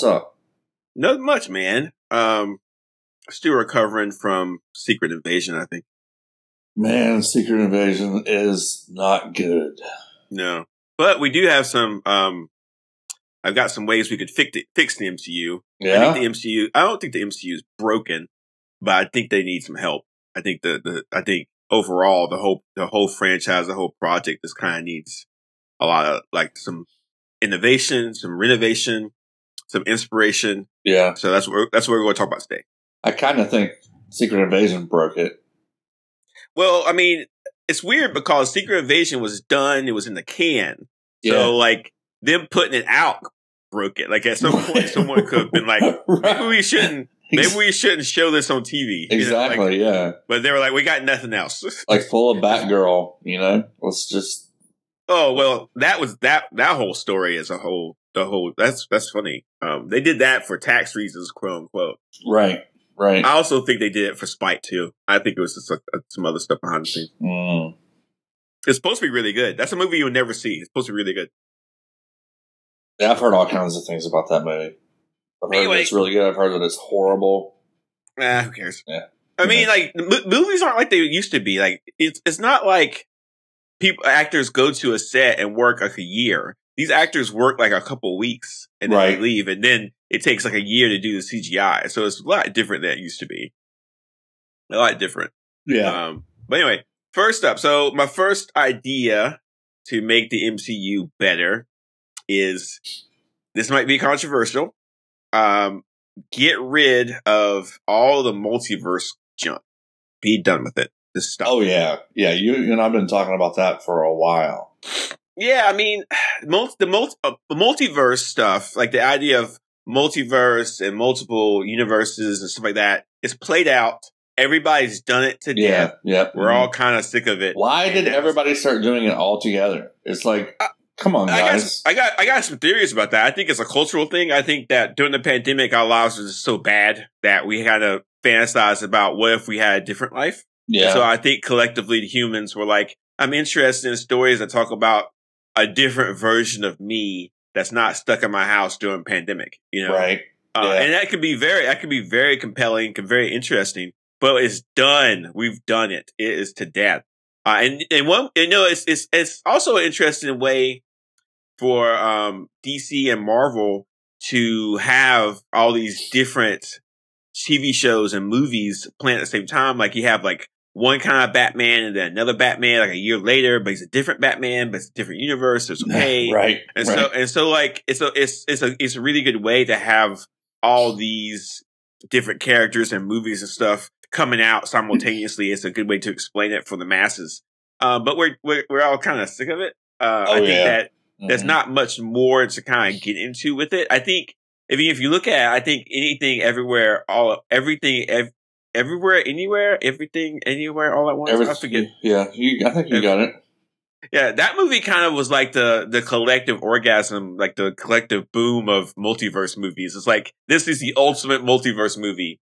What's up? Not much, man. Um, still recovering from Secret Invasion. I think. Man, Secret Invasion is not good. No, but we do have some. Um, I've got some ways we could fix it, fix the MCU. Yeah, I think the MCU. I don't think the MCU is broken, but I think they need some help. I think the the I think overall the whole the whole franchise, the whole project, just kind of needs a lot of like some innovation, some renovation, some inspiration. yeah. So that's what that's what we're going to talk about today. I kind of think Secret Invasion broke it. Well, I mean, it's weird because Secret Invasion was done; it was in the can. Yeah, So like them putting it out broke it. Like at some point, someone could have been like, maybe we shouldn't. Maybe we shouldn't show this on TV. you know, exactly. like- yeah, but they were like, we got nothing else. like full of Batgirl. You know, let's just oh well, that was that. That whole story is a whole. The whole that's that's funny. Um, they did that for tax reasons, quote unquote. right, right. I also think they did it for spite too. I think it was just uh, some other stuff behind the scenes. Mm. It's supposed to be really good. That's a movie you'll never see. It's supposed to be really good. Yeah, I've heard all kinds of things about that movie. I've heard Anyway. that it's really good. I've heard that it's horrible. Ah, who cares? Yeah. I mean, like m- movies aren't like they used to be. Like it's it's not like people actors go to a set and work like a year. These actors work like a couple weeks and then Right. they leave, and then it takes like a year to do the CGI. So it's a lot different than it used to be. A lot different. Yeah, Um, but anyway, first up, so my first idea to make the MCU better is this might be controversial. Um, get rid of all the multiverse junk. Be done with it. Just stop. Oh yeah, yeah. You, you and I've been talking about that for a while. Yeah, I mean, multi, the, multi, uh, multiverse stuff, like the idea of multiverse and multiple universes and stuff like that, is played out. Everybody's done it to Yeah, death. yeah. We're all kind of sick of it. Why did everybody start doing it all together? It's like, I- come on, I guys. got, I got, I got some theories about that. I think it's a cultural thing. I think that during the pandemic, our lives were just so bad that we kind of fantasized about what if we had a different life. yeah, So I think collectively, the humans were like, I'm interested in stories that talk about a different version of me that's not stuck in my house during pandemic. You know, right. uh, Yeah. and that could be very, that could be very compelling, very interesting. But it's done. We've done it. It is to death. Uh, and and one, you know, it's it's it's also an interesting way for um, DC and Marvel to have all these different TV shows and movies playing at the same time. Like you have like one kind of Batman and then another Batman like a year later, but he's a different Batman, but it's a different universe. It's okay. right. And right. so and so like it's a it's it's a it's a really good way to have all these different characters and movies and stuff coming out simultaneously. It's a good way to explain it for the masses. Uh, but we're we're we're all kind of sick of it. Uh, Oh, I think yeah. that there's Mhm. not much more to kind of get into with it. I think if you, if you look at, it, I think anything, everywhere, all everything, ev- everywhere, anywhere, everything, anywhere, all at once. I forget. Yeah, you, I think you Every- got it. Yeah, that movie kind of was like the the collective orgasm, like the collective boom of multiverse movies. It's like this is the ultimate multiverse movie.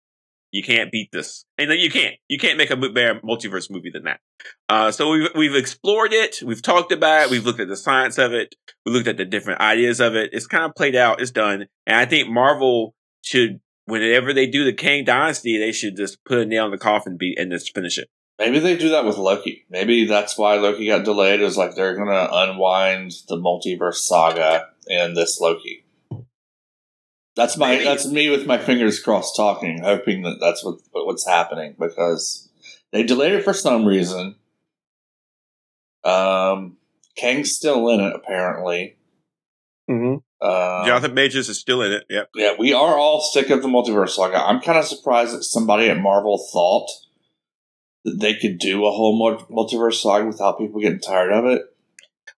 You can't beat this, and then you can't. You can't make a better multiverse movie than that. Uh, so we've we've explored it. We've talked about it. We've looked at the science of it. We looked at the different ideas of it. It's kind of played out. It's done, and I think Marvel should, whenever they do the Kang Dynasty, they should just put a nail in the coffin, beat, and just finish it. Maybe they do that with Loki. Maybe that's why Loki got delayed. Is like they're gonna unwind the multiverse saga in this Loki. That's my. Maybe. That's me with my fingers crossed, talking, hoping that that's what what's happening because they delayed it for some reason. Um, Kang's still in it apparently. Mm-hmm. Uh, Jonathan Majors is still in it. Yep. yeah, we are all sick of the multiverse saga. I'm kind of surprised that somebody at Marvel thought that they could do a whole multiverse saga without people getting tired of it.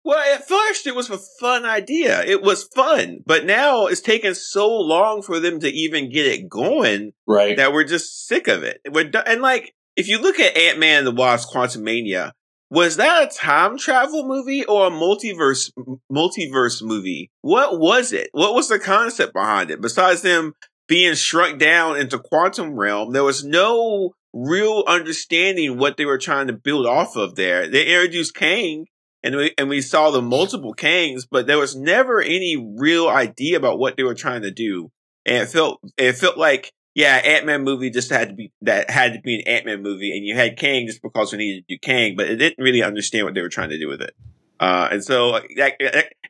Well, at first it was a fun idea. It was fun, but now it's taken so long for them to even get it going Right. that we're just sick of it. We're done. And like, if you look at Ant Man and the Wasp: Quantumania, was that a time travel movie or a multiverse multiverse movie? What was it? What was the concept behind it? Besides them being shrunk down into quantum realm, there was no real understanding what they were trying to build off of there. They introduced Kang and we, and we saw the multiple Kangs, but there was never any real idea about what they were trying to do. and it felt it felt like yeah, Ant Man movie just had to be that had to be an Ant Man movie, and you had Kang just because we needed to do Kang, but it didn't really understand what they were trying to do with it. Uh, and so, that,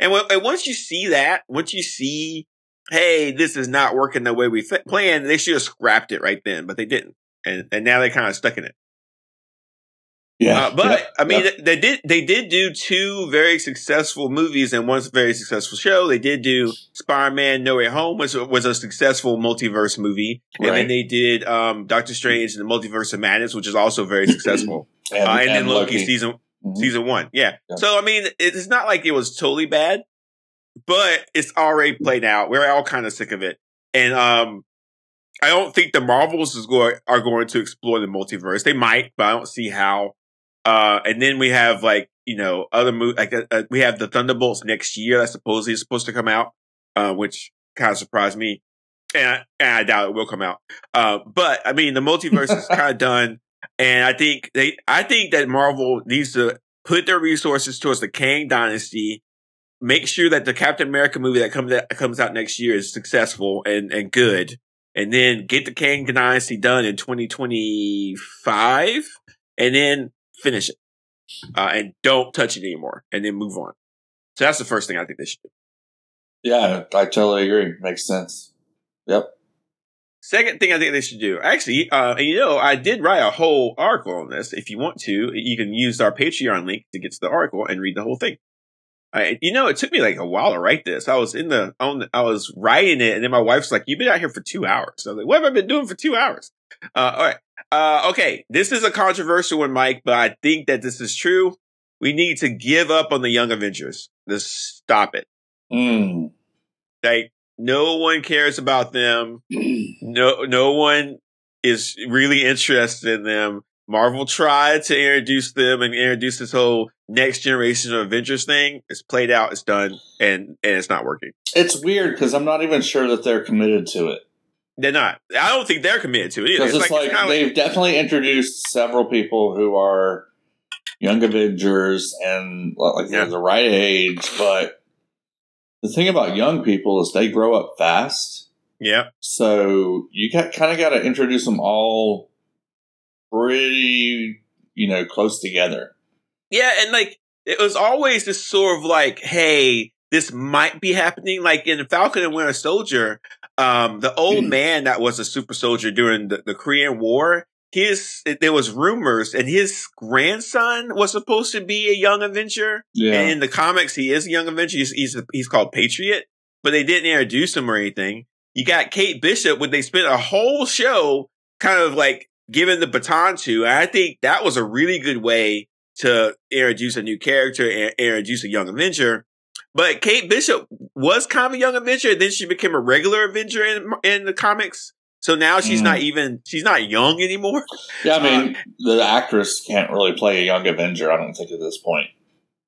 and, once you see that, once you see, hey, this is not working the way we planned, they should have scrapped it right then, but they didn't, and and now they're kind of stuck in it. Yeah, uh, but yeah, I mean, yeah. they did they did do two very successful movies and one very successful show. They did do Spider Man No Way Home, which was a successful multiverse movie, and Right. then they did um, Doctor Strange and the Multiverse of Madness, which is also very successful. and, uh, and, then and Loki, season Mhm. season one, yeah. Yeah. So I mean, it's not like it was totally bad, but it's already played out. We're all kind of sick of it, and um. I don't think the Marvels is going are going to explore the multiverse. They might, but I don't see how. Uh, and then we have like you know other mo- like uh, uh, we have the Thunderbolts next year that supposedly is supposed to come out, uh, which kind of surprised me, and I, and I doubt it will come out. Uh, but I mean the multiverse is kind of done, and I think they I think that Marvel needs to put their resources towards the Kang Dynasty. Make sure that the Captain America movie that comes that comes out next year is successful and and good, and then get the Kang Dynasty done in 2025, and then finish it, uh, and don't touch it anymore, and then move on. So that's the first thing I think they should do. Yeah, I totally agree. Makes sense. Yep. Second thing I think they should do, actually, uh, and you know, I did write a whole article on this. If you want to, you can use our Patreon link to get to the article and read the whole thing. I, you know, it took me like a while to write this. I was in the, on, the- I was writing it, and then my wife's like, "You've been out here for two hours." I was like, "What have I been doing for two hours?" Uh, all right, uh, okay. This is a controversial one, Mike, but I think that this is true. We need to give up on the Young Avengers. Just stop it. Mm. Like, no one cares about them. No, no one is really interested in them. Marvel tried to introduce them and introduce this whole next generation of Avengers thing. It's played out, it's done, and and it's not working. It's weird because I'm not even sure that they're committed to it. They're not. I don't think they're committed to it either. Because it's, like, kinda they've definitely introduced several people who are young Avengers and like Yeah. they're the right age, but the thing about young people is they grow up fast. yeah, So you got kind of got to introduce them all pretty, you know, close together. yeah, and like it was always this sort of like, hey, this might be happening. Like in Falcon and Winter Soldier, um, the old man that was a super soldier during the, the Korean War, his there was rumors, and his grandson was supposed to be a young Avenger. Yeah. And in the comics, he is a young Avenger. He's he's, he's called Patriot, but they didn't introduce him or anything. You got Kate Bishop, when they spent a whole show kind of like giving the baton to. And I think that was a really good way to introduce a new character and introduce a young Avenger. But Kate Bishop was kind of a young Avenger, and then she became a regular Avenger in in the comics. So now she's Mm. not even she's not young anymore. yeah, I mean, the actress can't really play a young Avenger, I don't think, at this point.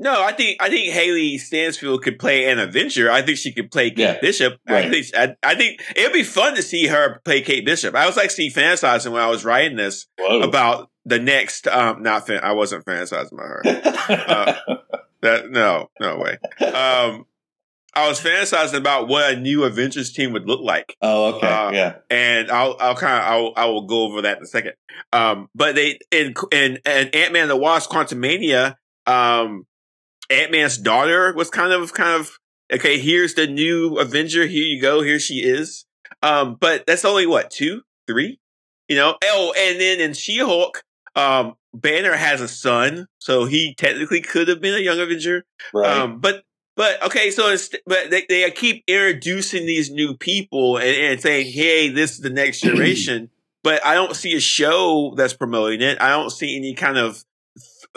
No, I think I think Haley Stansfield could play an Avenger. I think she could play Kate Yeah, Bishop. I think I, I think it'd be fun to see her play Kate Bishop. I was actually fantasizing when I was writing this Whoa. about the next. Um, not fan, I wasn't fantasizing about her. uh, That no, no way. Um, I was fantasizing about what a new Avengers team would look like. oh, okay. uh, yeah. and I'll I'll kind of I'll I will go over that in a second. Um, but they in in, in Ant Man the Wasp: Quantumania, um, Ant Man's daughter was kind of kind of okay. Here's the new Avenger. Here you go. Here she is. Um, but that's only what two, three, you know. Oh, and then in She Hulk, um, Banner has a son, so he technically could have been a young Avenger. Right. Um, but but okay, so it's, but they, they keep introducing these new people and, and saying, "Hey, this is the next generation." but I don't see a show that's promoting it. I don't see any kind of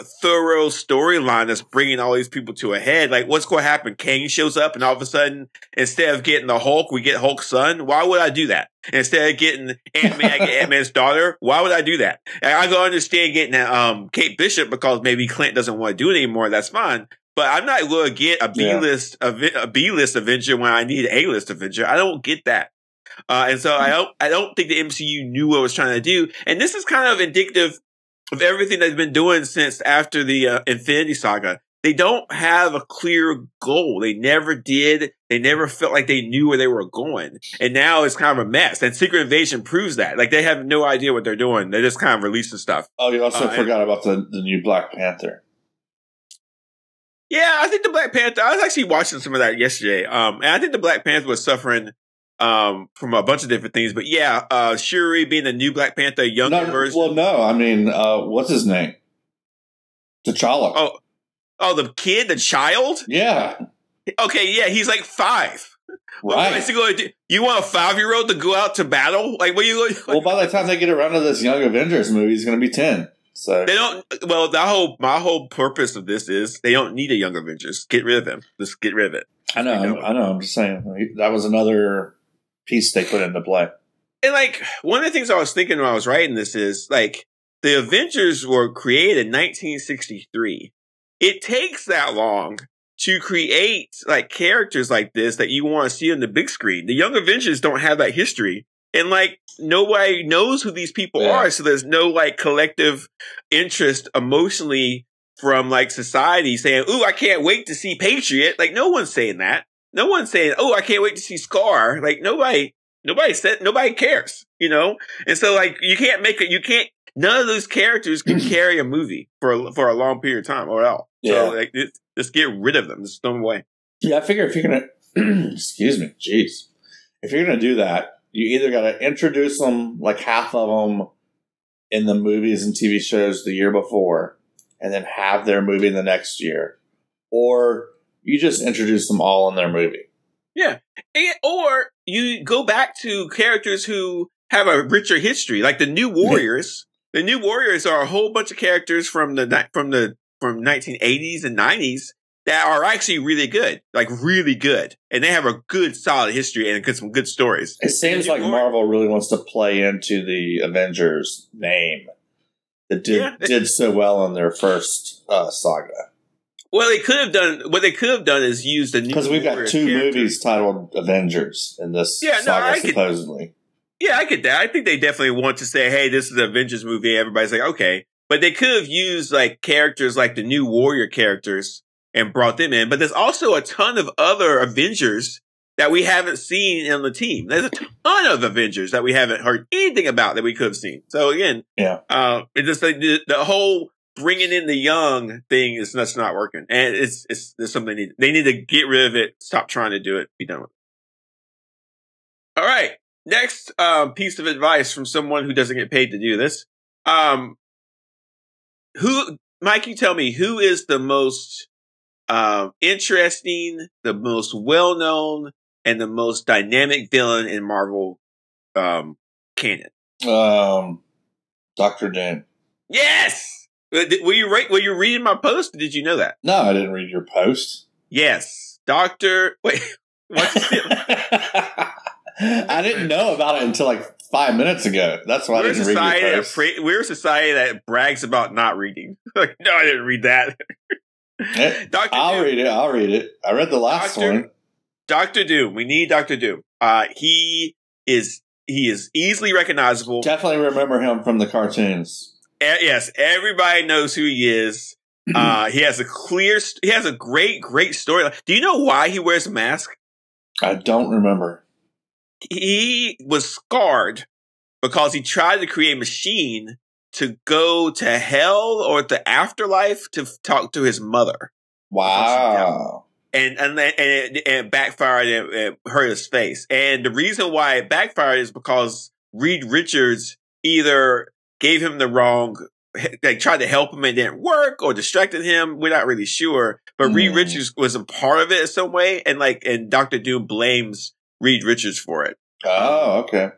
thorough storyline that's bringing all these people to a head. Like, what's going to happen? Kang shows up, and all of a sudden, instead of getting the Hulk, we get Hulk's son. Why would I do that? Instead of getting Ant Man, I get Ant Man's daughter. Why would I do that? And I can understand getting um Kate Bishop because maybe Clint doesn't want to do it anymore. That's fine. But I'm not going to get a B Yeah. list a B list Avenger when I need an A list Avenger. I don't get that. Uh, and so I don't I don't think the MCU knew what it was trying to do. And this is kind of indicative of everything they've been doing since after the uh, Infinity Saga. they don't have a clear goal. They never did. They never felt like they knew where they were going. And now it's kind of a mess. And Secret Invasion proves that. Like they have no idea what they're doing. They're just kind of releasing stuff. Oh, you also Uh, forgot about the, the new Black Panther. Yeah, I think the Black Panther. I was actually watching some of that yesterday. Um, and I think the Black Panther was suffering um from a bunch of different things. But yeah, uh, Shuri being the new Black Panther, younger No, version. well, no, I mean, uh, what's his name? T'Challa. Oh, oh, the kid, the child. yeah, Okay, yeah, he's like five. Right. is he going to do? You want a five year old to go out to battle? Like, what are you going? well, by the time they get around to this Young Avengers movie, he's going to be ten. So They don't. Well, the whole my whole purpose of this is they don't need a young Avengers. Get rid of him. Just get rid of it. I know, I know. I know. I'm just saying that was another piece they put into play. And like one of the things I was thinking when I was writing this is like the Avengers were created in 1963. It takes that long to create like characters like this that you want to see on the big screen. The Young Avengers don't have that history. And like nobody knows who these people Yeah. are, so there's no like collective interest emotionally from like society saying, "Ooh, I can't wait to see Patriot." Like no one's saying that. No one's saying, "Oh, I can't wait to see Scar." Like nobody Nobody said nobody cares, you know? And so like you can't make it you can't none of those characters can carry a movie for a, for a long period of time or else. Yeah. So like just, just get rid of them. Just throw them away. Yeah, I figure if you're gonna, excuse me, jeez, if you're gonna do that, you either got to introduce them like half of them in the movies and TV shows the year before, and then have their movie the next year, or you just introduce them all in their movie. And, or you go back to characters who have a richer history, like the New Warriors. the New Warriors are a whole bunch of characters from the from the from 1980s and 90s that are actually really good, like really good, and they have a good, solid history and good, some good stories. It seems like Marvel really wants to play into the Avengers name that did Yeah. did so well in their first uh, saga. Well, they could have done what they could have done is used the New Because we've got two characters. movies titled Avengers in this Yeah, no, saga, I could- supposedly. Yeah, I get that. I think they definitely want to say, "Hey, this is an Avengers movie." Everybody's like, "Okay," but they could have used like characters like the new Warrior characters and brought them in. But there's also a ton of other Avengers that we haven't seen in the team. There's a ton of Avengers that we haven't heard anything about that we could have seen. So again, Yeah. uh, it's just like the, the whole bringing in the young thing is that's not working, and it's it's there's something they need. They need to get rid of it. Stop trying to do it. Be done with. it. All right. Next um, piece of advice from someone who doesn't get paid to do this. Um, who, Mike? You tell me who is the most um, interesting, the most well known, and the most dynamic villain in Marvel um, canon. Um, Doctor Doom. Yes. Uh, Were you right? Were you reading my post? Or did you know that? No, I didn't read your post. Yes, Doctor. Wait, what's I didn't know about it until like five minutes ago. That's why I we're a didn't read your post. pra- we're a society that brags about not reading. like, no, I didn't read that. Eh, Doctor I'll Doom. read it. I'll read it. I read the last Doctor- one. Doctor Doom. We need Doctor Doom. Uh, he is he is easily recognizable. Definitely remember him from the cartoons. Yes, everybody knows who he is. Uh, he has a clear. He has a great, great story. Do you know why he wears a mask? I don't remember. he was scarred because he tried to create a machine to go to hell or the afterlife to talk to his mother. Wow. And and and it, and it backfired and it hurt his face. And the reason why it backfired is because Reed Richards either gave him the wrong, like tried to help him and didn't work, or distracted him. We're not really sure. But Reed Hmm. Richards was a part of it in some way, and like and Doctor Doom blames Reed Richards for it. Oh, okay.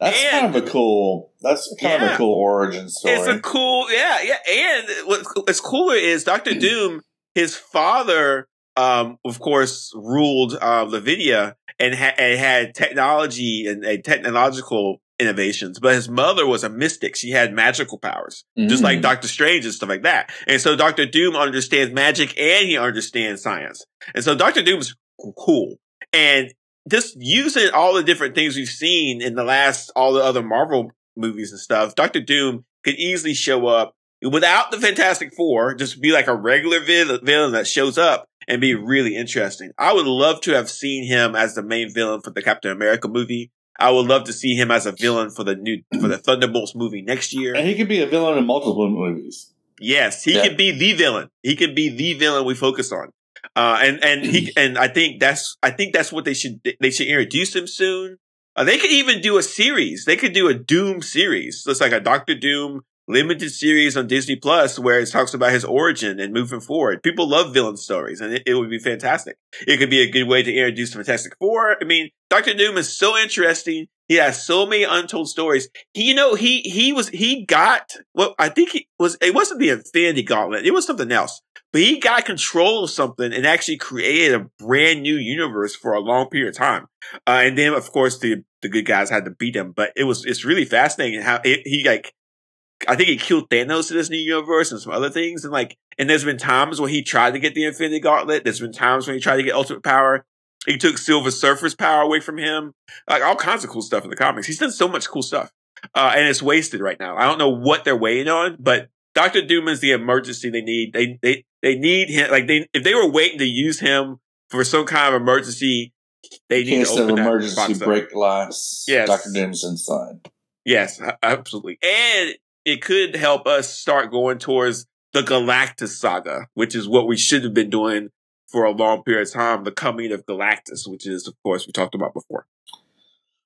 That's And- kind of a cool. That's kind of a cool origin story. It's a cool, yeah, yeah. And what's, what's cooler is Doctor Doom. His father, um, of course, ruled uh, Latveria and, ha- and had technology and, and technological innovations. But his mother was a mystic; she had magical powers, just like Mm. Doctor Strange and stuff like that. And so Doctor Doom understands magic and he understands science. And so Doctor Doom's cool. And just using all the different things we've seen in the last all the other Marvel movies and stuff, Doctor Doom could easily show up without the Fantastic Four, just be like a regular villain that shows up and be really interesting. I would love to have seen him as the main villain for the Captain America movie. I would love to see him as a villain for the new for the Thunderbolts movie next year. And he could be a villain in multiple movies. Yes, he Yeah. could be the villain. He could be the villain we focus on. Uh, and and he and I think that's I think that's what they should they should introduce him soon. Uh, they could even do a series. They could do a Doom series. So it's like a Doctor Doom limited series on Disney Plus where it talks about his origin and moving forward. People love villain stories, and it, it would be fantastic. It could be a good way to introduce Fantastic Four. I mean, Doctor Doom is so interesting. He has so many untold stories. He, you know, he he was he got well. I think he was. It wasn't the Infinity Gauntlet. It was something else. But he got control of something and actually created a brand new universe for a long period of time. Uh, and then, of course, the the good guys had to beat him. But it was it's really fascinating how it, he like. I think he killed Thanos in this new universe and some other things. And like, and there's been times where he tried to get the Infinity Gauntlet. There's been times when he tried to get Ultimate Power. He took Silver Surfer's power away from him. Like all kinds of cool stuff in the comics. He's done so much cool stuff. Uh, and it's wasted right now. I don't know what they're waiting on, but Doctor Doom is the emergency they need. They they they need him. Like they if they were waiting to use him for some kind of emergency, they need Case to of open that emergency break glass. Yes. Doctor Doom's inside. Yes, absolutely. And it could help us start going towards the Galactus saga, which is what we should have been doing for a long period of time. The coming of Galactus, which is, of course, we talked about before.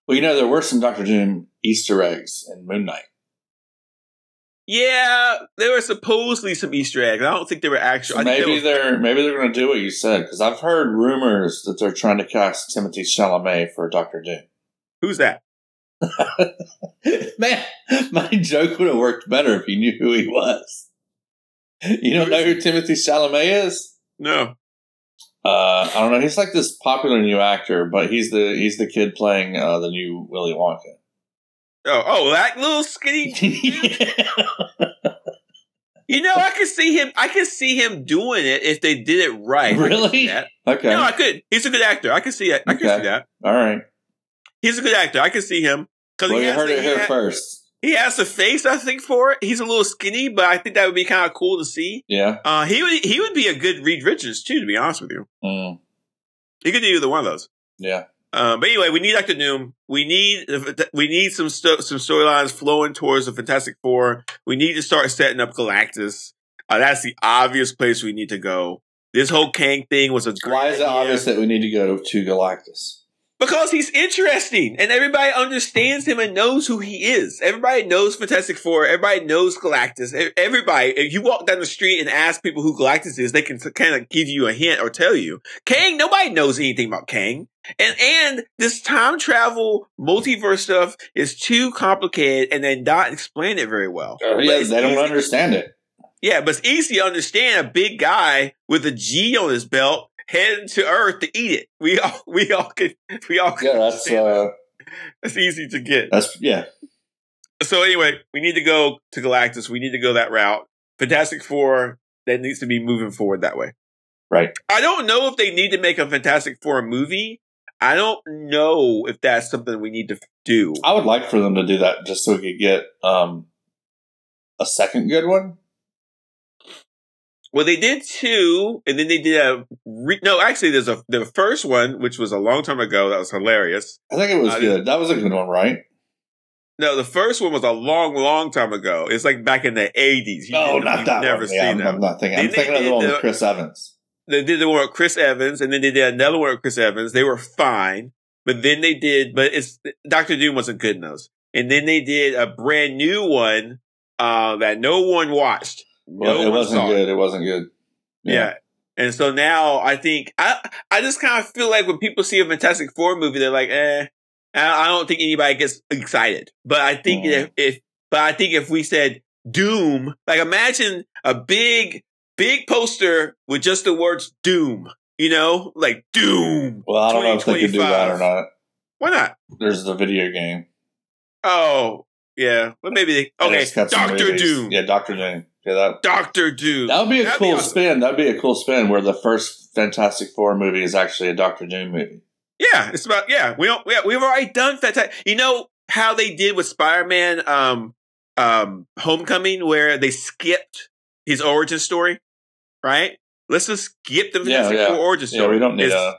Well, you know, there were some Doctor Doom Easter eggs in Moon Knight. Yeah, there were supposedly some Easter eggs. I don't think they were actual. So I think maybe were- they're maybe they're going to do what you said because I've heard rumors that they're trying to cast Timothée Chalamet for Doctor Doom. who's that? Man, my joke would have worked better if you knew who he was. You don't know who Timothée Chalamet is? No. Uh, I don't know. He's like this popular new actor, but he's the he's the kid playing uh, the new Willy Wonka. Oh, oh, that little skinny. You know, I could see him. I could see him doing it if they did it right. Really? okay, No, I could. He's a good actor. I could see it. I could see that. all right. He's a good actor. I could see him because Well, he, you heard it he, here first. he has the face. I think for it. He's a little skinny, but I think that would be kind of cool to see. Yeah. Uh, he would. He would be a good Reed Richards too. To be honest with you, Mm, he could do either one of those. yeah. Um, but anyway, we need Doctor Doom. We need we need some sto- some storylines flowing towards the Fantastic Four. We need to start setting up Galactus. Uh, that's the obvious place we need to go. This whole Kang thing was a great Why is it idea obvious that we need to go to Galactus? Because he's interesting and everybody understands him and knows who he is. Everybody knows Fantastic Four. Everybody knows Galactus. Everybody, if you walk down the street and ask people who Galactus is, they can kind of give you a hint or tell you. Kang, nobody knows anything about Kang. And, and this time travel multiverse stuff is too complicated and they not explain it very well. Uh, yeah, they don't understand it. Yeah, but it's easy to understand a big guy with a G on his belt heading to Earth to eat it. We all, we all could, we all could Yeah, that's uh, That's easy to get. that's yeah. So anyway, we need to go to Galactus. We need to go that route. Fantastic Four that needs to be moving forward that way. Right. I don't know if they need to make a Fantastic Four movie. I don't know if that's something we need to do. I would like for them to do that just so we could get um a second good one. Well, they did two, and then they did a re- no. Actually, there's a the first one, which was a long time ago. That was hilarious. I think it was I good. That was a good one, right? No, the first one was a long, long time ago. It's like back in the '80s. You Oh, didn't- not that Never one. seen Yeah, I'm. I'm not thinking. I'm They- thinking of the one with the- Chris Evans. they did the one with Chris Evans, and then they did another one with Chris Evans. They were fine, but then they did, but it's Doctor Doom wasn't good in those. And then they did a brand new one uh, that no one watched. No it wasn't good. It wasn't good. Yeah. And so now I think I I just kind of feel like when people see a Fantastic Four movie, they're like, eh. I don't think anybody gets excited. But I think Mhm. if, if but I think if we said Doom, like imagine a big big poster with just the words Doom, you know, like Doom. Well, I don't know if they could do that or not. Why not? There's the video game. Oh, yeah. Well, maybe they. Okay, it's got some Doctor. Doom. Yeah, Doctor Doom. Yeah, that Doctor Doom. that would be a That'd cool awesome. spin. That'd be a cool spin where the first Fantastic Four movie is actually a Doctor Doom movie. Yeah, it's about yeah. We don't. Yeah, we've already done fantastic. You know how they did with Spider Man. Um, um, Homecoming, where they skipped his origin story, right? Let's just skip the Yeah, Fantastic yeah. Four origin story. Yeah, we don't need It's- a.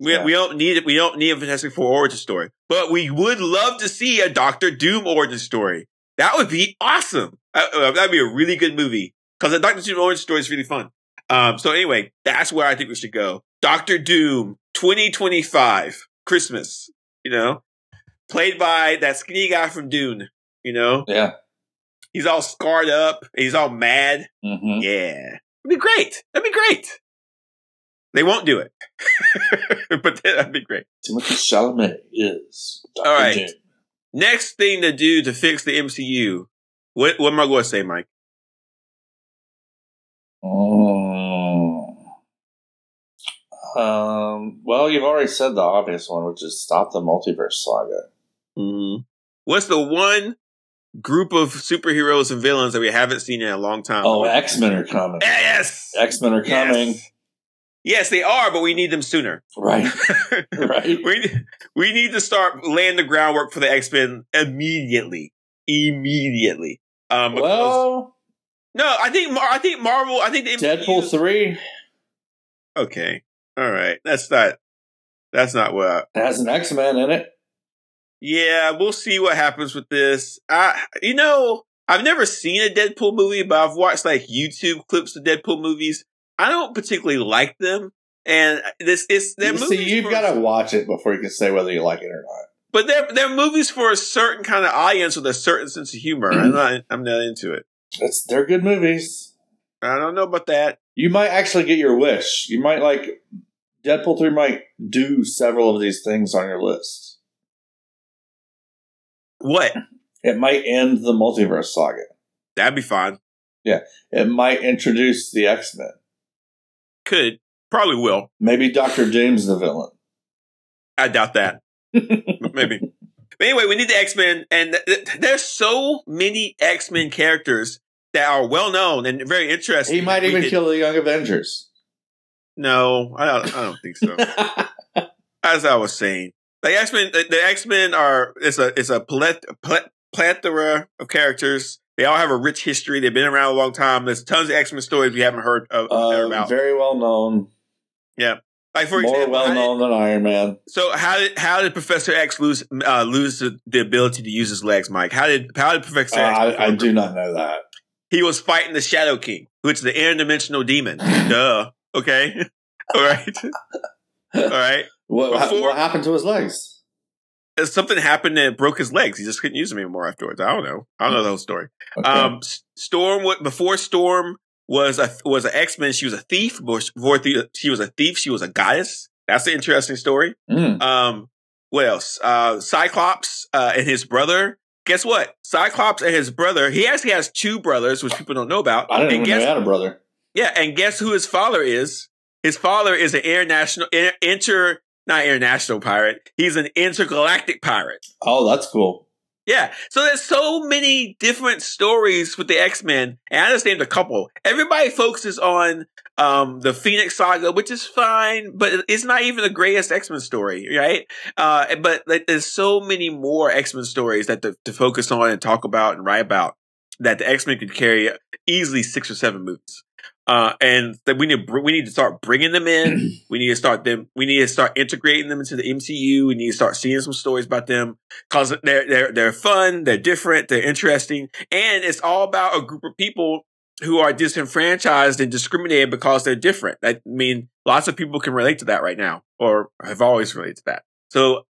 we, Yeah. we don't need it. We don't need a Fantastic Four origin story, but we would love to see a Doctor Doom origin story. That would be awesome. Uh, uh, that'd be a really good movie because the Doctor Doom origin story is really fun. Um, so anyway, that's where I think we should go. Doctor Doom 2025 Christmas. You know, played by that skinny guy from Dune. You know, Yeah. he's all scarred up. He's all mad. hmm Yeah. That'd be great. That'd be great. They won't do it. but that'd be great. Timothée Chalamet is. Dr. All right. Doom. Next thing to do to fix the MCU. What what am I going to say, Mike? Mm. Um, well, you've already said the obvious one, which is stop the multiverse saga. Mm-hmm. What's the one group of superheroes and villains that we haven't seen in a long time? Oh, X Men are coming. yes. X Men are coming. Yes. Yes, they are, but we need them sooner. Right. Right. we we need to start laying the groundwork for the X Men immediately. Immediately. Um, Well, no, I think Mar- I think Marvel. I think the Deadpool three Okay, all right. That's not. That's not what. I, has an X Men in it. yeah, we'll see what happens with this. I, you know, I've never seen a Deadpool movie, but I've watched like YouTube clips of Deadpool movies. I don't particularly like them, and this is movies. See, you've got to watch it before you can say whether you like it or not. but they're they're movies for a certain kind of audience with a certain sense of humor. I'm not. I'm not into it. It's they're good movies. I don't know about that. You might actually get your wish. You might like Deadpool three might do several of these things on your list. What? It might end the multiverse saga. That'd be fine. Yeah, it might introduce the X Men. Could probably will. Maybe Doctor James the villain. I doubt that. Maybe. But anyway, we need the X Men, and th- th- there's so many X Men characters that are well known and very interesting. He might even could- kill the Young Avengers. No, I don't. I don't think so. As I was saying, the X Men, the, the X Men are it's a it's a plet, plet, plethora of characters. They all have a rich history. They've been around a long time. There's tons of X Men stories we haven't heard of, Uh, about. very well known. Yeah. Like for More example, well how did- known than Iron Man. So how did how did Professor X lose uh, lose the, the ability to use his legs, Mike? How did how did Professor Uh, X? I, I do not know that. He was fighting the Shadow King, which is the interdimensional demon. Duh. Okay. All right. All right. What, Before- what happened to his legs? Something happened that broke his legs. He just couldn't use them anymore afterwards. I don't know. I don't know the whole story. Okay. Um, Storm before Storm was a was an X Men. She was a thief. Before she was a thief, she was a goddess. That's an interesting story. Mm. Um, what else? Uh, Cyclops uh, and his brother. Guess what? Cyclops and his brother. He actually has two brothers, which people don't know about. I didn't and even know he had a brother. yeah, and guess who his father is? His father is an international, inter, inter not international pirate. He's an intergalactic pirate. Oh, that's cool. Yeah. So there's so many different stories with the X-Men, and I just named a couple. Everybody focuses on um the Phoenix Saga, which is fine, but it's not even the greatest X-Men story, right? Uh but like, there's so many more X-Men stories that to, to focus on and talk about and write about that the X-Men could carry easily six or seven movies. Uh, and that we need we need to start bringing them in. we need to start them. We need to start integrating them into the MCU. We need to start seeing some stories about them because they're they're they're fun, they're different, they're interesting, and it's all about a group of people who are disenfranchised and discriminated because they're different. I mean, lots of people can relate to that right now, or have always related to that. So,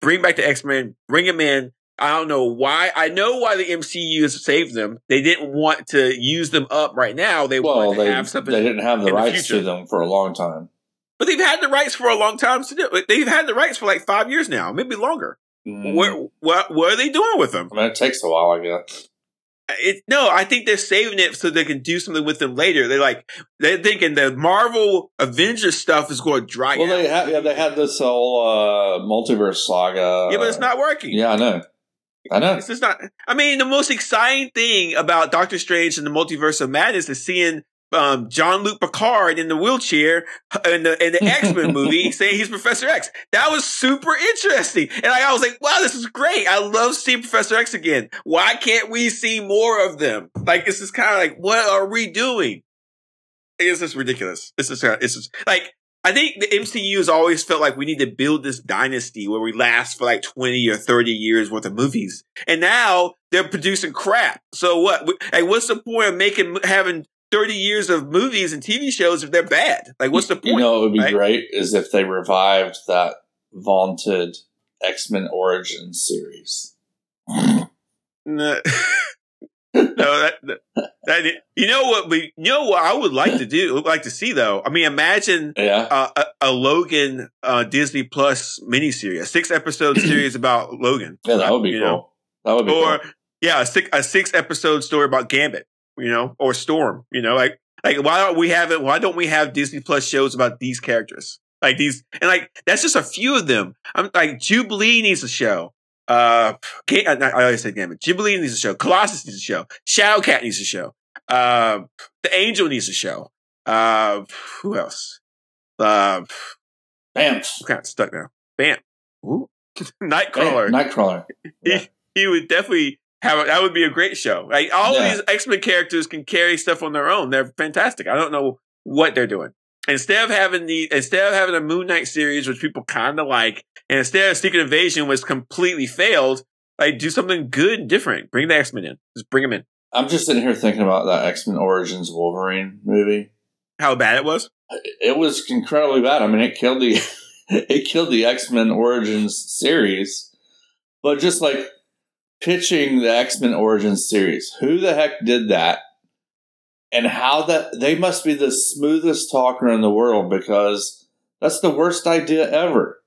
bring back the X Men, bring them in. I don't know why. I know why the MCU has saved them. They didn't want to use them up right now. They Well, wanted to they, have something they didn't have the in the rights to them for a long time. but they've had the rights for a long time to do it. They've had the rights for like five years now, maybe longer. Mm. Where, what, what are they doing with them? I mean, it takes a while, I guess. It, no, I think they're saving it so they can do something with them later. They're like, they're thinking the Marvel Avengers stuff is going to dry Well, out. they had yeah, they had this whole uh, multiverse saga. yeah, but it's not working. Yeah, I know. I know. It's just not. I mean, the most exciting thing about Doctor Strange and the Multiverse of Madness is seeing um, Jean-Luc Picard in the wheelchair in the in the X Men movie, saying he's Professor X. That was super interesting, and like, I was like, "Wow, this is great! I love seeing Professor X again. Why can't we see more of them? Like, this is kind of like, what are we doing? It's just ridiculous. It's just, it's just like I think the MCU has always felt like we need to build this dynasty where we last for like 20 or 30 years worth of movies. And now they're producing crap. So what? Like, what's the point of making, having 30 years of movies and TV shows if they're bad? Like, what's the point? You know, what would be right? great is if they revived that vaunted X Men Origins series. No. no, that, that, that, you know what we, you know what I would like to do, would like to see though. I mean, imagine Yeah. uh, a, a Logan uh, Disney Plus miniseries, a six episode series about Logan. Yeah, that would be cool. know? That would be or cool. yeah, a six a six episode story about Gambit, you know, or Storm, you know, like like why don't we have it? Why don't we have Disney Plus shows about these characters? Like these, and like that's just a few of them. I'm like Jubilee needs a show. Uh, Ga- I I always say Gambit. Jubilee needs a show. Colossus needs a show. Shadowcat needs a show. Uh, the Angel needs a show. Uh, who else? Uh, Bam. I'm kind of stuck now. Bam. Ooh. Nightcrawler Bam. Nightcrawler. he, he would definitely have a, that would be a great show. Like all Yeah. of these X Men characters can carry stuff on their own. They're fantastic. I don't know what they're doing. Instead of having the instead of having a Moon Knight series, which people kind of like, and instead of Secret Invasion, was completely failed, like do something good and different. Bring the X Men in. Just bring them in. I'm just sitting here thinking about that X Men Origins Wolverine movie. How bad it was. It was incredibly bad. I mean, it killed the it killed the X Men Origins series. But just like pitching the X Men Origins series, who the heck did that? And how that they must be the smoothest talker in the world because that's the worst idea ever.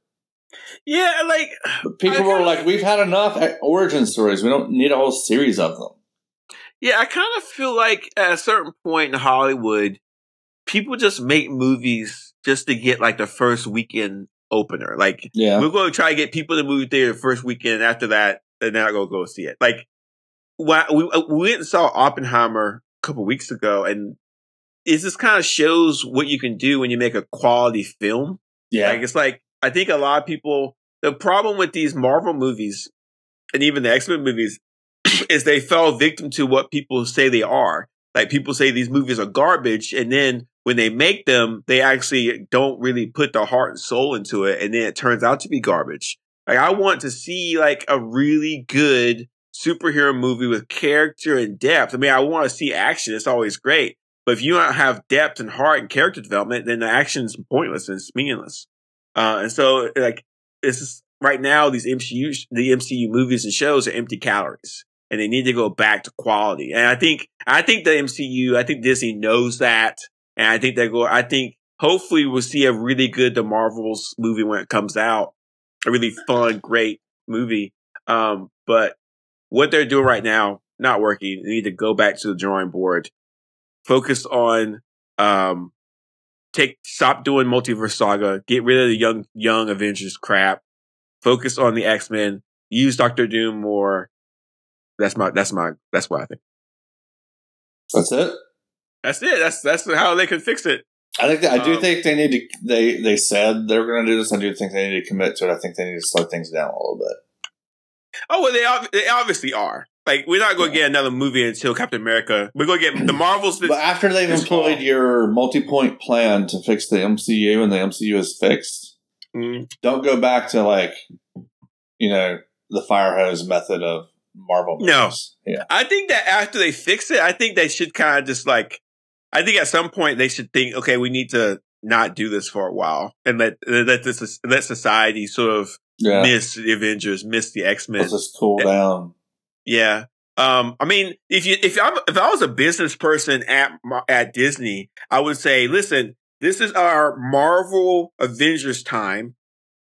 Yeah, like people were like, "We've had enough origin stories. We don't need a whole series of them." Yeah, I kind of feel like at a certain point in Hollywood, people just make movies just to get like the first weekend opener. Like Yeah, we're going to try to get people to the movie theater the first weekend. And after that, they're not going to go see it. Like why- we uh, we went and saw Oppenheimer couple weeks ago, and it just kind of shows what you can do when you make a quality film. yeah. Like it's like I think a lot of people the problem with these Marvel movies and even the X Men movies is they fell victim to what people say they are. Like people say these movies are garbage, and then when they make them, they actually don't really put their heart and soul into it, and then it turns out to be garbage. Like I want to see like a really good superhero movie with character and depth. I mean, I want to see action; it's always great. But if you don't have depth and heart and character development, then the action's pointless and it's meaningless. Uh, and so, like, is right now, these MCU, the MCU movies and shows are empty calories and they need to go back to quality. And I think, I think the MCU, I think Disney knows that. And I think they go, I think hopefully we'll see a really good The Marvels movie when it comes out. A really fun, great movie. Um, but what they're doing right now, not working. They need to go back to the drawing board, focus on, um, take stop doing multiverse saga, get rid of the young young Avengers crap, focus on the X Men, use Doctor Doom more. That's my that's my that's what I think. That's it. That's it. That's that's how they can fix it. I think that, I do Um, think they need to. They they said they were going to do this. I do think they need to commit to it. I think they need to slow things down a little bit. Oh well, they ob- they obviously are. Like we're not going to get another movie until Captain America. We're going to get the Marvels. But after they've employed fall. your multi-point plan to fix the MCU and the MCU is fixed, Mm, don't go back to like, you know, the fire hose method of Marvel. No. Yeah. I think that after they fix it, I think they should kind of just like. I think at some point they should think, okay, we need to not do this for a while and let let this let society sort of Yeah. miss the Avengers, miss the X Men. Just cool down. Yeah. Um, I mean, if you if I'm if I was a business person at at Disney, I would say, listen, this is our Marvel Avengers time.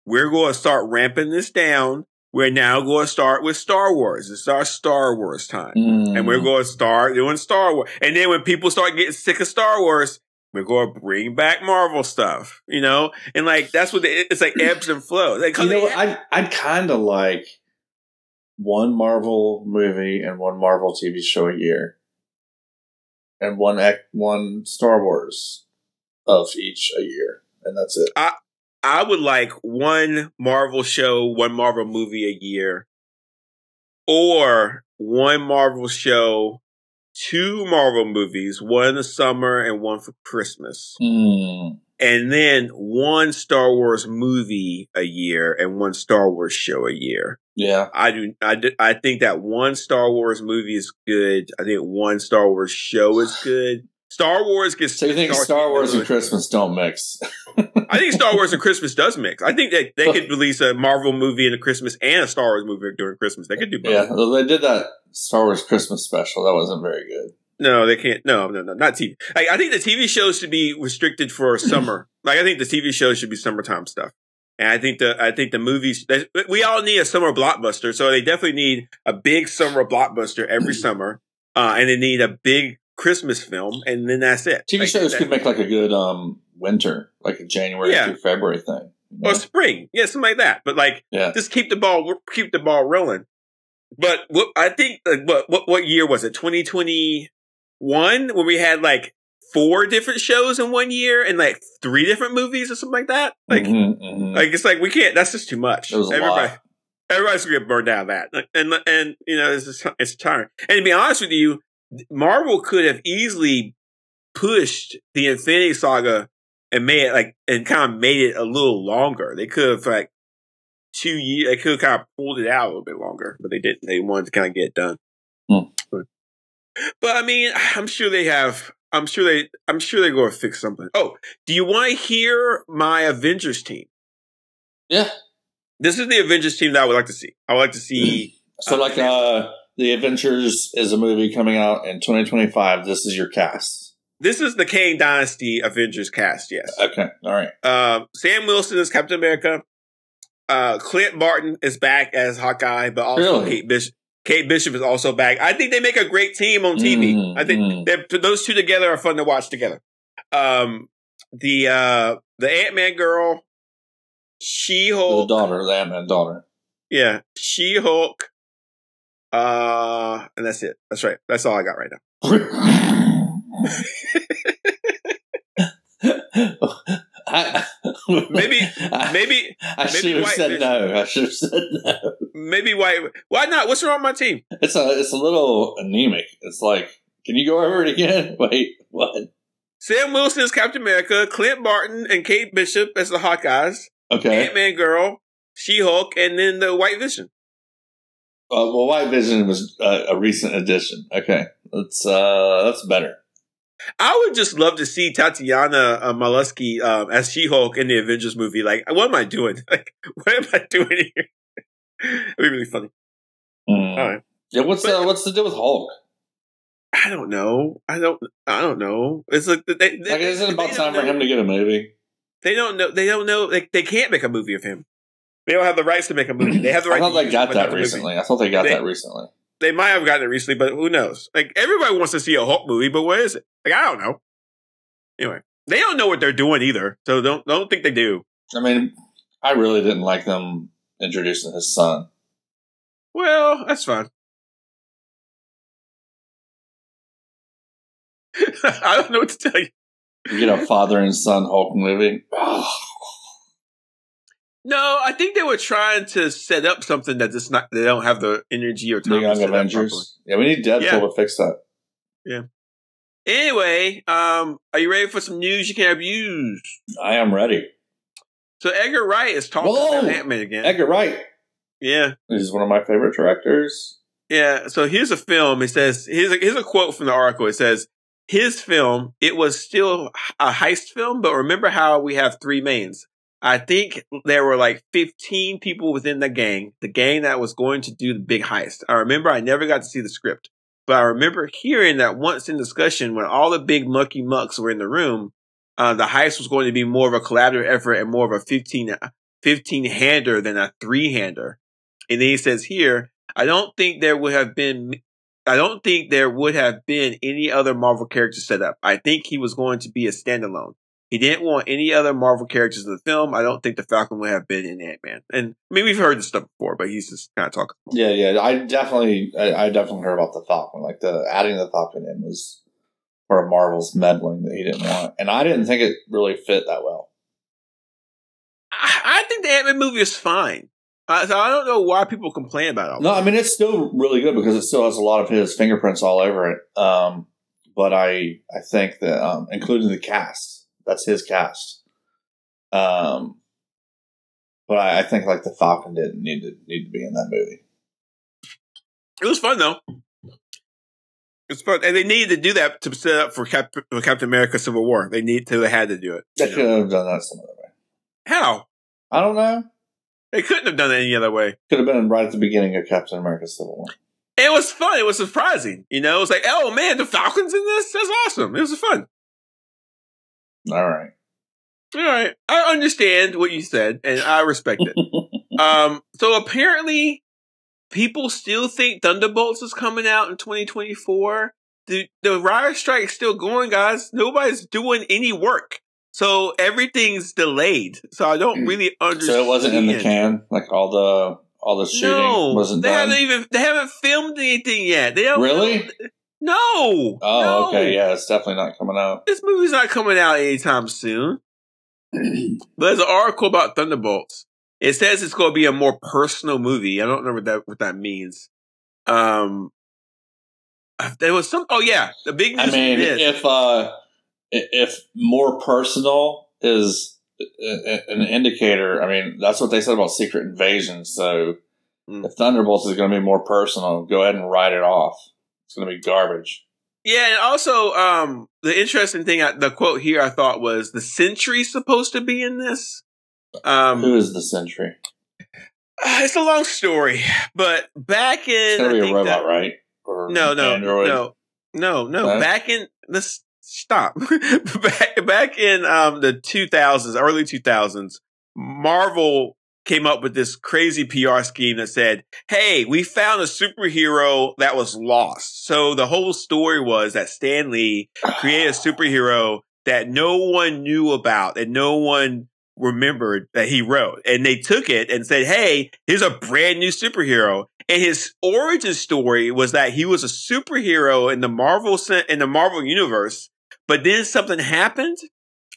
We're going to start ramping this down. We're now going to start with Star Wars. It's our Star Wars time, and we're Mm. going to start doing Star Wars. And then when people start getting sick of Star Wars, we're going to bring back Marvel stuff. You know, and like that's what the, it's like ebbs and flows. Like, You know they- I'd, I'd kind of like one Marvel movie and one Marvel TV show a year. and one one Star Wars of each a year, and that's it. I, I would like one Marvel show, one Marvel movie a year, or one Marvel show, two Marvel movies, one in the summer and one for Christmas. Hmm. And then one Star Wars movie a year and one Star Wars show a year. Yeah, I do. I, do, I think that one Star Wars movie is good. I think one Star Wars show is good. Star Wars gets. so you think Star Wars and Christmas don't mix? I think Star Wars and Christmas does mix. I think that they could release a Marvel movie in a Christmas and a Star Wars movie during Christmas. They could do both. Yeah, they did that Star Wars Christmas special. That wasn't very good. No, they can't. No, no, no, not TV. Like, I think the TV shows should be restricted for summer. like I think the TV shows should be summertime stuff. And I think the I think the movies we all need a summer blockbuster, so they definitely need a big summer blockbuster every summer, uh, and they need a big Christmas film, and then that's it. TV Like, shows could make like a good um winter, like a January Yeah. through February thing. you know? or spring, yeah, something like that. But like, Yeah. just keep the ball keep the ball rolling. But what I think, like, what what what year was it? Twenty twenty one, when we had like four different shows in one year and like three different movies or something like that. Like, Mhm, mhm. like it's like we can't. That's just too much. It was a Everybody, lot. everybody's gonna get burned out of that. And and you know, it's just, it's tiring. And to be honest with you, Marvel could have easily pushed the Infinity Saga and made it like and kind of made it a little longer. They could have like two years. They could have kind of pulled it out a little bit longer, but they didn't. They wanted to kind of get it done. Hmm. But, but I mean, I'm sure they have. I'm sure they. I'm sure they're going to fix something. Oh, do you want to hear my Avengers team? yeah. This is the Avengers team that I would like to see. I would like to see. So like uh the Adventures is a movie coming out in 2025. This is your cast. This is the Kang Dynasty Avengers cast. Yes. Okay. All right. Uh, Sam Wilson is Captain America. Uh, Clint Barton is back as Hawkeye, but also Really? Kate Bishop. Kate Bishop is also back. I think they make a great team on TV. Mm, I think mm. those two together are fun to watch together. Um, the uh, the Ant Man girl, She Hulk, The daughter, the Ant-Man daughter. yeah, She Hulk. Uh, and that's it. That's right. That's all I got right now. I, Maybe- Maybe I maybe should have said Vision. no. I should have said no. maybe why why not? What's wrong with my team? It's a it's a little anemic. It's like, can you go over it again? Wait, what? Sam Wilson is Captain America, Clint Barton and Kate Bishop as the Hawkeyes, Okay. Ant Man Girl, She Hulk, and then the White Vision. Uh, well, White Vision was uh, a recent addition. Okay, that's uh, that's better. I would just love to see Tatiana uh, Maslany um, as She Hulk in the Avengers movie. Like, what am I doing? Like, what am I doing here? It'd be really funny. Mm. All right. Yeah, what's But- uh, what's the deal with Hulk? I don't know. I don't. I don't know. It's like they, they, Like, isn't it about time for him to get a movie? They don't know. They don't know. Like, they can't make a movie of him. They don't have the rights to make a movie. They have the I right. thought to they got that recently. I thought they got They- that recently. They might have gotten it recently, but who knows? Like everybody wants to see a Hulk movie, but what is it? Like I don't know. Anyway, they don't know what they're doing either, so don't don't think they do. I mean, I really didn't like them introducing his son. Well, that's fine. I don't know what to tell you. You get a father and son Hulk movie. No, I think they were trying to set up something that just not they don't have the energy or time. to Young set up properly. Avengers. Yeah, we need Deadpool Yeah. to fix that. Yeah. Anyway, um, are you ready for some news you can abuse? I am ready. So Edgar Wright is talking Whoa! about Ant Man again. Edgar Wright. yeah, He's one of my favorite directors. Yeah, so here's a film. It says here's a, here's a quote from the article. It says his film. It was still a heist film, but remember how we have three mains. I think there were like 15 people within the gang, the gang that was going to do the big heist. I remember I never got to see the script, but I remember hearing that once in discussion when all the big mucky mucks were in the room, uh, the heist was going to be more of a collaborative effort and more of a 15, 15 hander than a three hander. And then he says here, I don't think there would have been I don't think there would have been any other Marvel character set up. I think he was going to be a standalone. He didn't want any other Marvel characters in the film. I don't think the Falcon would have been in Ant Man. And I mean, we've heard this stuff before, but he's just kind of talking. Yeah, yeah. I definitely, I, I definitely heard about the Falcon. Like the adding the Falcon in was part of Marvel's meddling that he didn't want, and I didn't think it really fit that well. I, I think the Ant Man movie is fine. Uh, so I don't know why people complain about it. No, I mean it's still really good because it still has a lot of his fingerprints all over it. Um, but I I think that um, including the cast, that's his cast. Um, but I, I think like the Falcon didn't need to need to be in that movie. It was fun though. It's fun, and they needed to do that to set up for, Cap- for Captain America: Civil War. They need to, they had to do it. They could know. have done that some other way. How I don't know. they couldn't have done it any other way. Could have been right at the beginning of Captain America: Civil War. It was fun. It was surprising. You know, it was like, oh man, the Falcons in this. That's awesome. It was fun. All right. All right, I understand what you said, and I respect it. um, so apparently, people still think Thunderbolts is coming out in 2024. The the riot strike is still going, guys. Nobody's doing any work, so everything's delayed. So I don't really understand. so it wasn't in the can. Like all the all the shooting No, wasn't they done. haven't even they haven't filmed anything yet. They don't Really? No. Oh, no. okay. Yeah, it's definitely not coming out. This movie's not coming out anytime soon. But there's an article about Thunderbolts. It says it's going to be a more personal movie. I don't know what that what that means. Um, there was some. Oh yeah, the big news I mean, is if uh, if more personal is a- a- an indicator, I mean, that's what they said about Secret Invasion. So Mm. if Thunderbolts is going to be more personal, go ahead and write it off. It's going to be garbage. yeah, and also um, the interesting thing, I- the quote here I thought was the Sentry's supposed to be in this. Um, Who is the Sentry? it's a long story, but back in It's gonna be a think robot, that- right? Or No, no, Android? no, no, no. Back in let's stop. back back in um the two thousands, early two thousands, Marvel came up with this crazy PR scheme that said, "Hey, we found a superhero that was lost." So the whole story was that Stan Lee created a superhero that no one knew about and no one remembered that he wrote. And they took it and said, Hey, here's a brand new superhero. And his origin story was that he was a superhero in the Marvel in the Marvel universe, but then something happened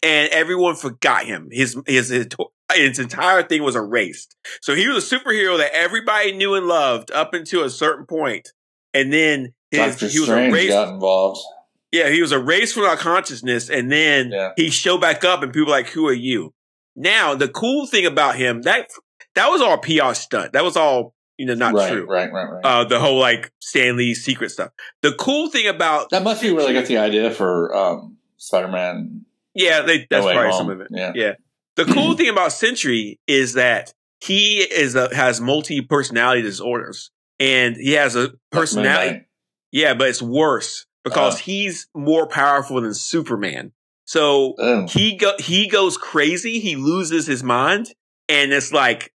and everyone forgot him. His his his, his entire thing was erased. So he was a superhero that everybody knew and loved up until a certain point, and then his, he was Strange erased. got involved. Yeah, he was erased from our consciousness, and then Yeah. he showed back up, and people were like, "Who are you?" Now, the cool thing about him that that was all PR stunt. That was all you know, not right, true. right, right, right. Uh, the whole like Stan Lee secret stuff. The cool thing about that must be where they got the idea for um, Spider-Man. yeah, they, that's No probably Home. some of it. Yeah. Yeah. The cool thing about Sentry is that he is a, has multi personality disorders, and he has a personality. Yeah, but it's worse because Oh. he's more powerful than Superman. So Oh. he go he goes crazy. He loses his mind, and it's like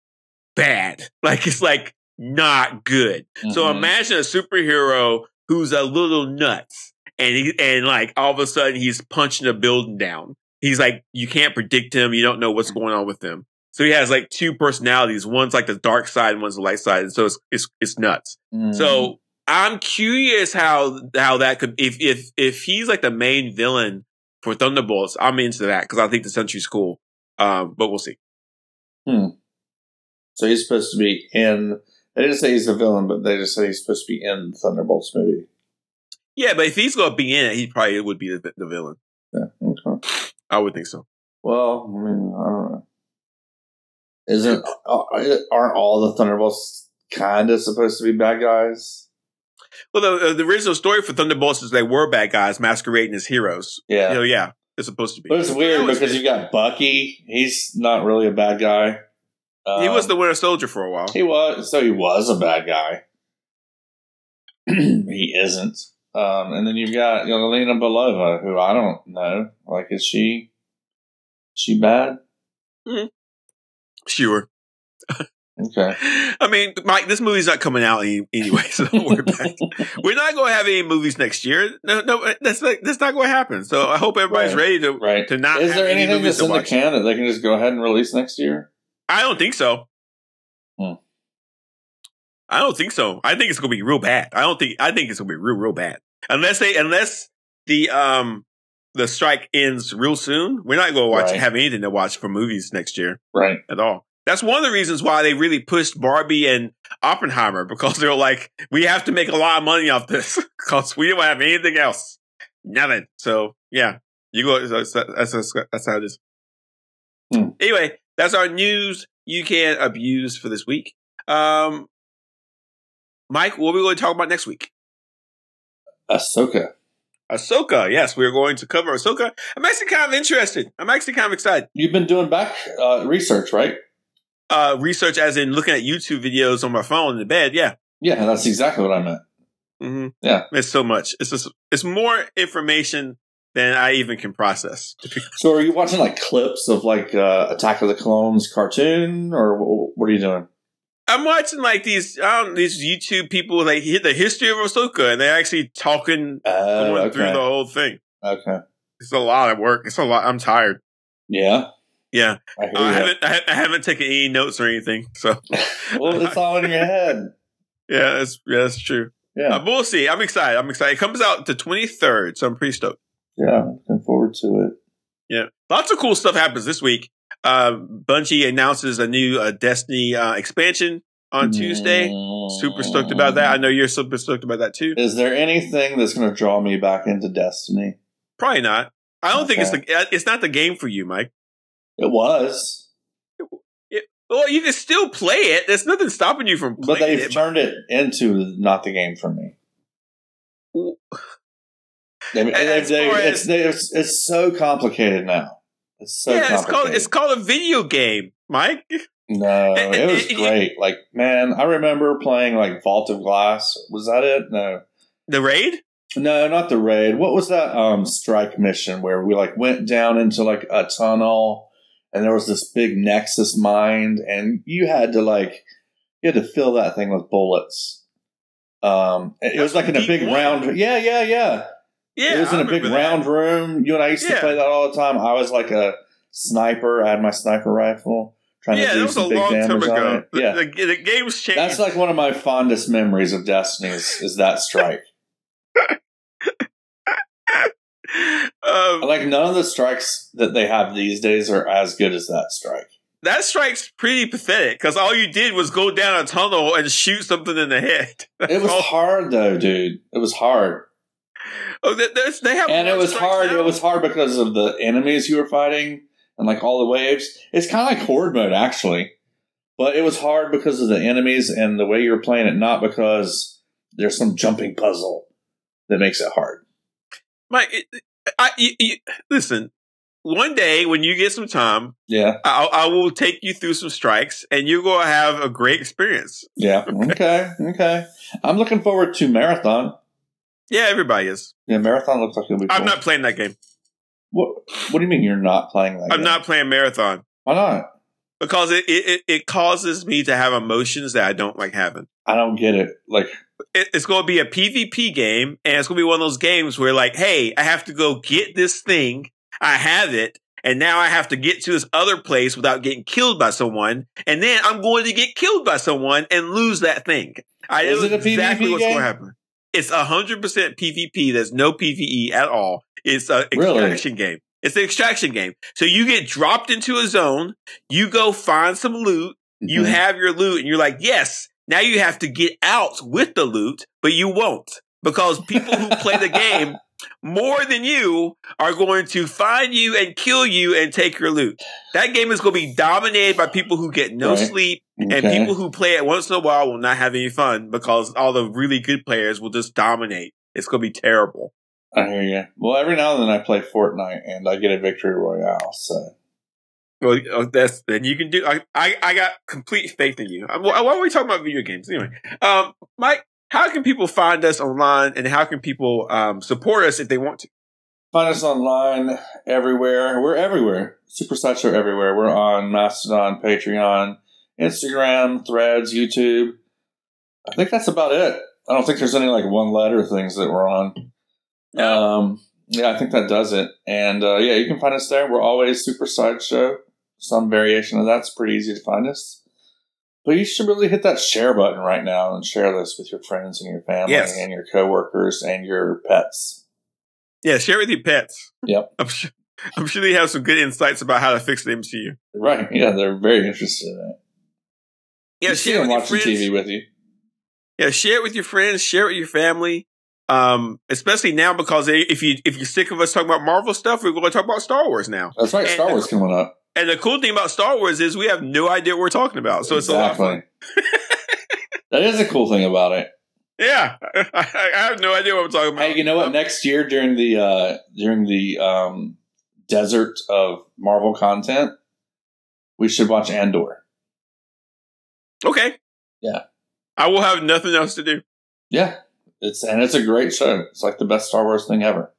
bad. Like it's like not good. So Mhm. imagine a superhero who's a little nuts, and he and like all of a sudden he's punching a building down. He's like you can't predict him. You don't know what's going on with him. So he has like two personalities. One's like the dark side, and one's the light side. And so it's it's, it's nuts. Mhm. So I'm curious how how that could if if if he's like the main villain for Thunderbolts, I'm into that because I think the Sentry's cool. Um, but we'll see. Hmm. So he's supposed to be in. They didn't say he's the villain, but they just said he's supposed to be in the Thunderbolts movie. Yeah, but if he's gonna be in it, he probably would be the, the villain. I would think so. Well, I mean, I don't know. Isn't uh, aren't all the Thunderbolts kind of supposed to be bad guys? Well, the, the original story for Thunderbolts is they were bad guys masquerading as heroes. Yeah. So yeah, it's supposed to be. But it's weird because you got Bucky. He's not really a bad guy. he was the Um, Winter Soldier for a while. He was. So he was a bad guy. he isn't. Um, and then you've got Yelena Belova, who I don't know. Like, is she? Is she bad? Sure. Okay. I mean, Mike, this movie's not coming out any, anyway, so don't worry about it. We're not going to have any movies next year. No, no, that's not, that's not going to happen. So I hope everybody's Right. ready to Right. to not. Is there any anything movies that's to in the watch. can that they can just go ahead and release next year? I don't think so. Hmm. I don't think so. I think it's going to be real bad. I don't think. I think it's going to be real, real bad. Unless they, unless the um the strike ends real soon, we're not going to watch Right. have anything to watch for movies next year Right. at all. That's one of the reasons why they really pushed Barbie and Oppenheimer because they're like, we have to make a lot of money off this because we don't have anything else, nothing. So yeah, you go. That's that's, that's, that's how it is. Hmm. Anyway, that's our news you can abuse for this week. Um, Mike, what are we going to talk about next week? Ahsoka. Ahsoka. Yes, we're going to cover Ahsoka. I'm actually kind of interested. I'm actually kind of excited. You've been doing back uh, research, right? Uh, research as in looking at YouTube videos on my phone in the bed. Yeah. Yeah, that's exactly what I meant. hmm Yeah. It's so much. It's just, it's more information than I even can process. So, are you watching like clips of like uh, Attack of the Clones cartoon, or what are you doing? I'm watching like these, don't, these YouTube people like hit the history of Ahsoka and they're actually talking Uh, going through the whole thing. okay. It's a lot of work. It's a lot. I'm tired. Yeah, Yeah. I hear I haven't, I I haven't taken any notes or anything. So Well, it's all in your head. yeah, that's, yeah, that's true. Yeah, Uh, but we'll see. I'm excited. I'm excited. It comes out the 23rd, so I'm pretty stoked. yeah. Looking forward to it. Yeah, lots of cool stuff happens this week. Uh, Bungie announces a new uh, Destiny uh, expansion on Tuesday. Super stoked about that. I know you're super stoked about that too. Is there anything that's going to draw me back into Destiny? Probably not. I don't think it's the it's not the game for you, Mike. It was, Well, you can still play it. There's nothing stopping you from playing. but they've it. turned it into not the game for me. They, they, they- it's, it's it's so complicated now. It's so yeah, it's called it's called a video game, Mike. no, it was great. Like man, I remember playing like Vault of Glass. Was that it? No, The raid. no, not the raid. What was that um strike mission where we like went down into like a tunnel and there was this big Nexus mind and you had to like you had to fill that thing with bullets. Um, it was like in a big round. Yeah, yeah, yeah. Yeah, it was in I a big that. round room. You and I used to play that all the time. I was like a sniper. I had my sniper rifle trying Yeah, to that do was a some big long time damage on ago. it. The, Yeah, the, the game's changed. that's like one of my fondest memories of Destiny is, is that strike. um, like none of the strikes that they have these days are as good as that strike. that strike's pretty pathetic because all you did was go down a tunnel and shoot something in the head. It was Oh. hard though, dude. It was hard, Oh, they have and it was hard. now? It was hard because of the enemies you were fighting and like all the waves. It's kind of like horde mode actually, but it was hard because of the enemies and the way you were playing it, not because there's some jumping puzzle that makes it hard. Mike. I, you, you, listen. One day when you get some time, Yeah, I, I will take you through some strikes, and you're going to have a great experience. yeah. Okay, okay. I'm looking forward to marathon. Yeah, everybody is. Yeah, marathon looks like it'll be. Cool. I'm not playing that game. What What do you mean you're not playing that? I'm game? not playing marathon Why not? because it, it it causes me to have emotions that I don't like having. I don't get it. Like, it, it's going to be a PvP game, and it's going to be one of those games where, like, hey, I have to go get this thing. I have it, and now I have to get to this other place without getting killed by someone, and then I'm going to get killed by someone and lose that thing. I Is know it a exactly PvP what's going game? to happen. It's hundred percent PvP. There's no PvE at all. It's an Really? extraction game. It's an extraction game. So you get dropped into a zone. You go find some loot you mhm. have your loot and you're like, yes, now you have to get out with the loot, but you won't because people who play the game more than you are going to find you and kill you and take your loot. That game is going to be dominated by people who get no Right. sleep and people who play it once in a while will not have any fun because all the really good players will just dominate. It's going to be terrible. I hear you. Well, every now and then I play Fortnite and I get a victory royale. So Well, uh, that's then you can do. I, I, I got complete faith in you. Why why are we talking about video games anyway? Um, Mike, how can people find us online, and how can people um, support us if they want to? find us online everywhere. We're everywhere. Super Sideshow everywhere. We're on Mastodon, Patreon, Instagram, Threads, YouTube. I think that's about it. I don't think there's any like one letter things that we're on. Um, yeah, I think that does it. And uh, yeah, you can find us there. We're always Super Sideshow. Some variation of that's pretty easy to find us. But you should really hit that share button right now and share this with your friends and your family Yes. and your coworkers and your pets. Yeah, share with your pets. Yep. I'm sure, I'm sure they have some good insights about how to fix the MCU. Right. Yeah, they're very interested in it. Yeah, you share it with your watching friends. TV with you. Yeah, share it with your friends. Share it with your family. Um, especially now because if you if you're sick of us talking about Marvel stuff, we're going to talk about Star Wars now. That's right. And- Star Wars coming up. And the cool thing about Star Wars is we have no idea what we're talking about, so it's a lot of fun. that is a cool thing about it. Yeah, I, I have no idea what I'm talking about. Hey, you know what? Next year during the uh during the um desert of Marvel content, we should watch Andor. Okay. Yeah. I will have nothing else to do. Yeah. It's and it's a great show. It's like the best Star Wars thing ever.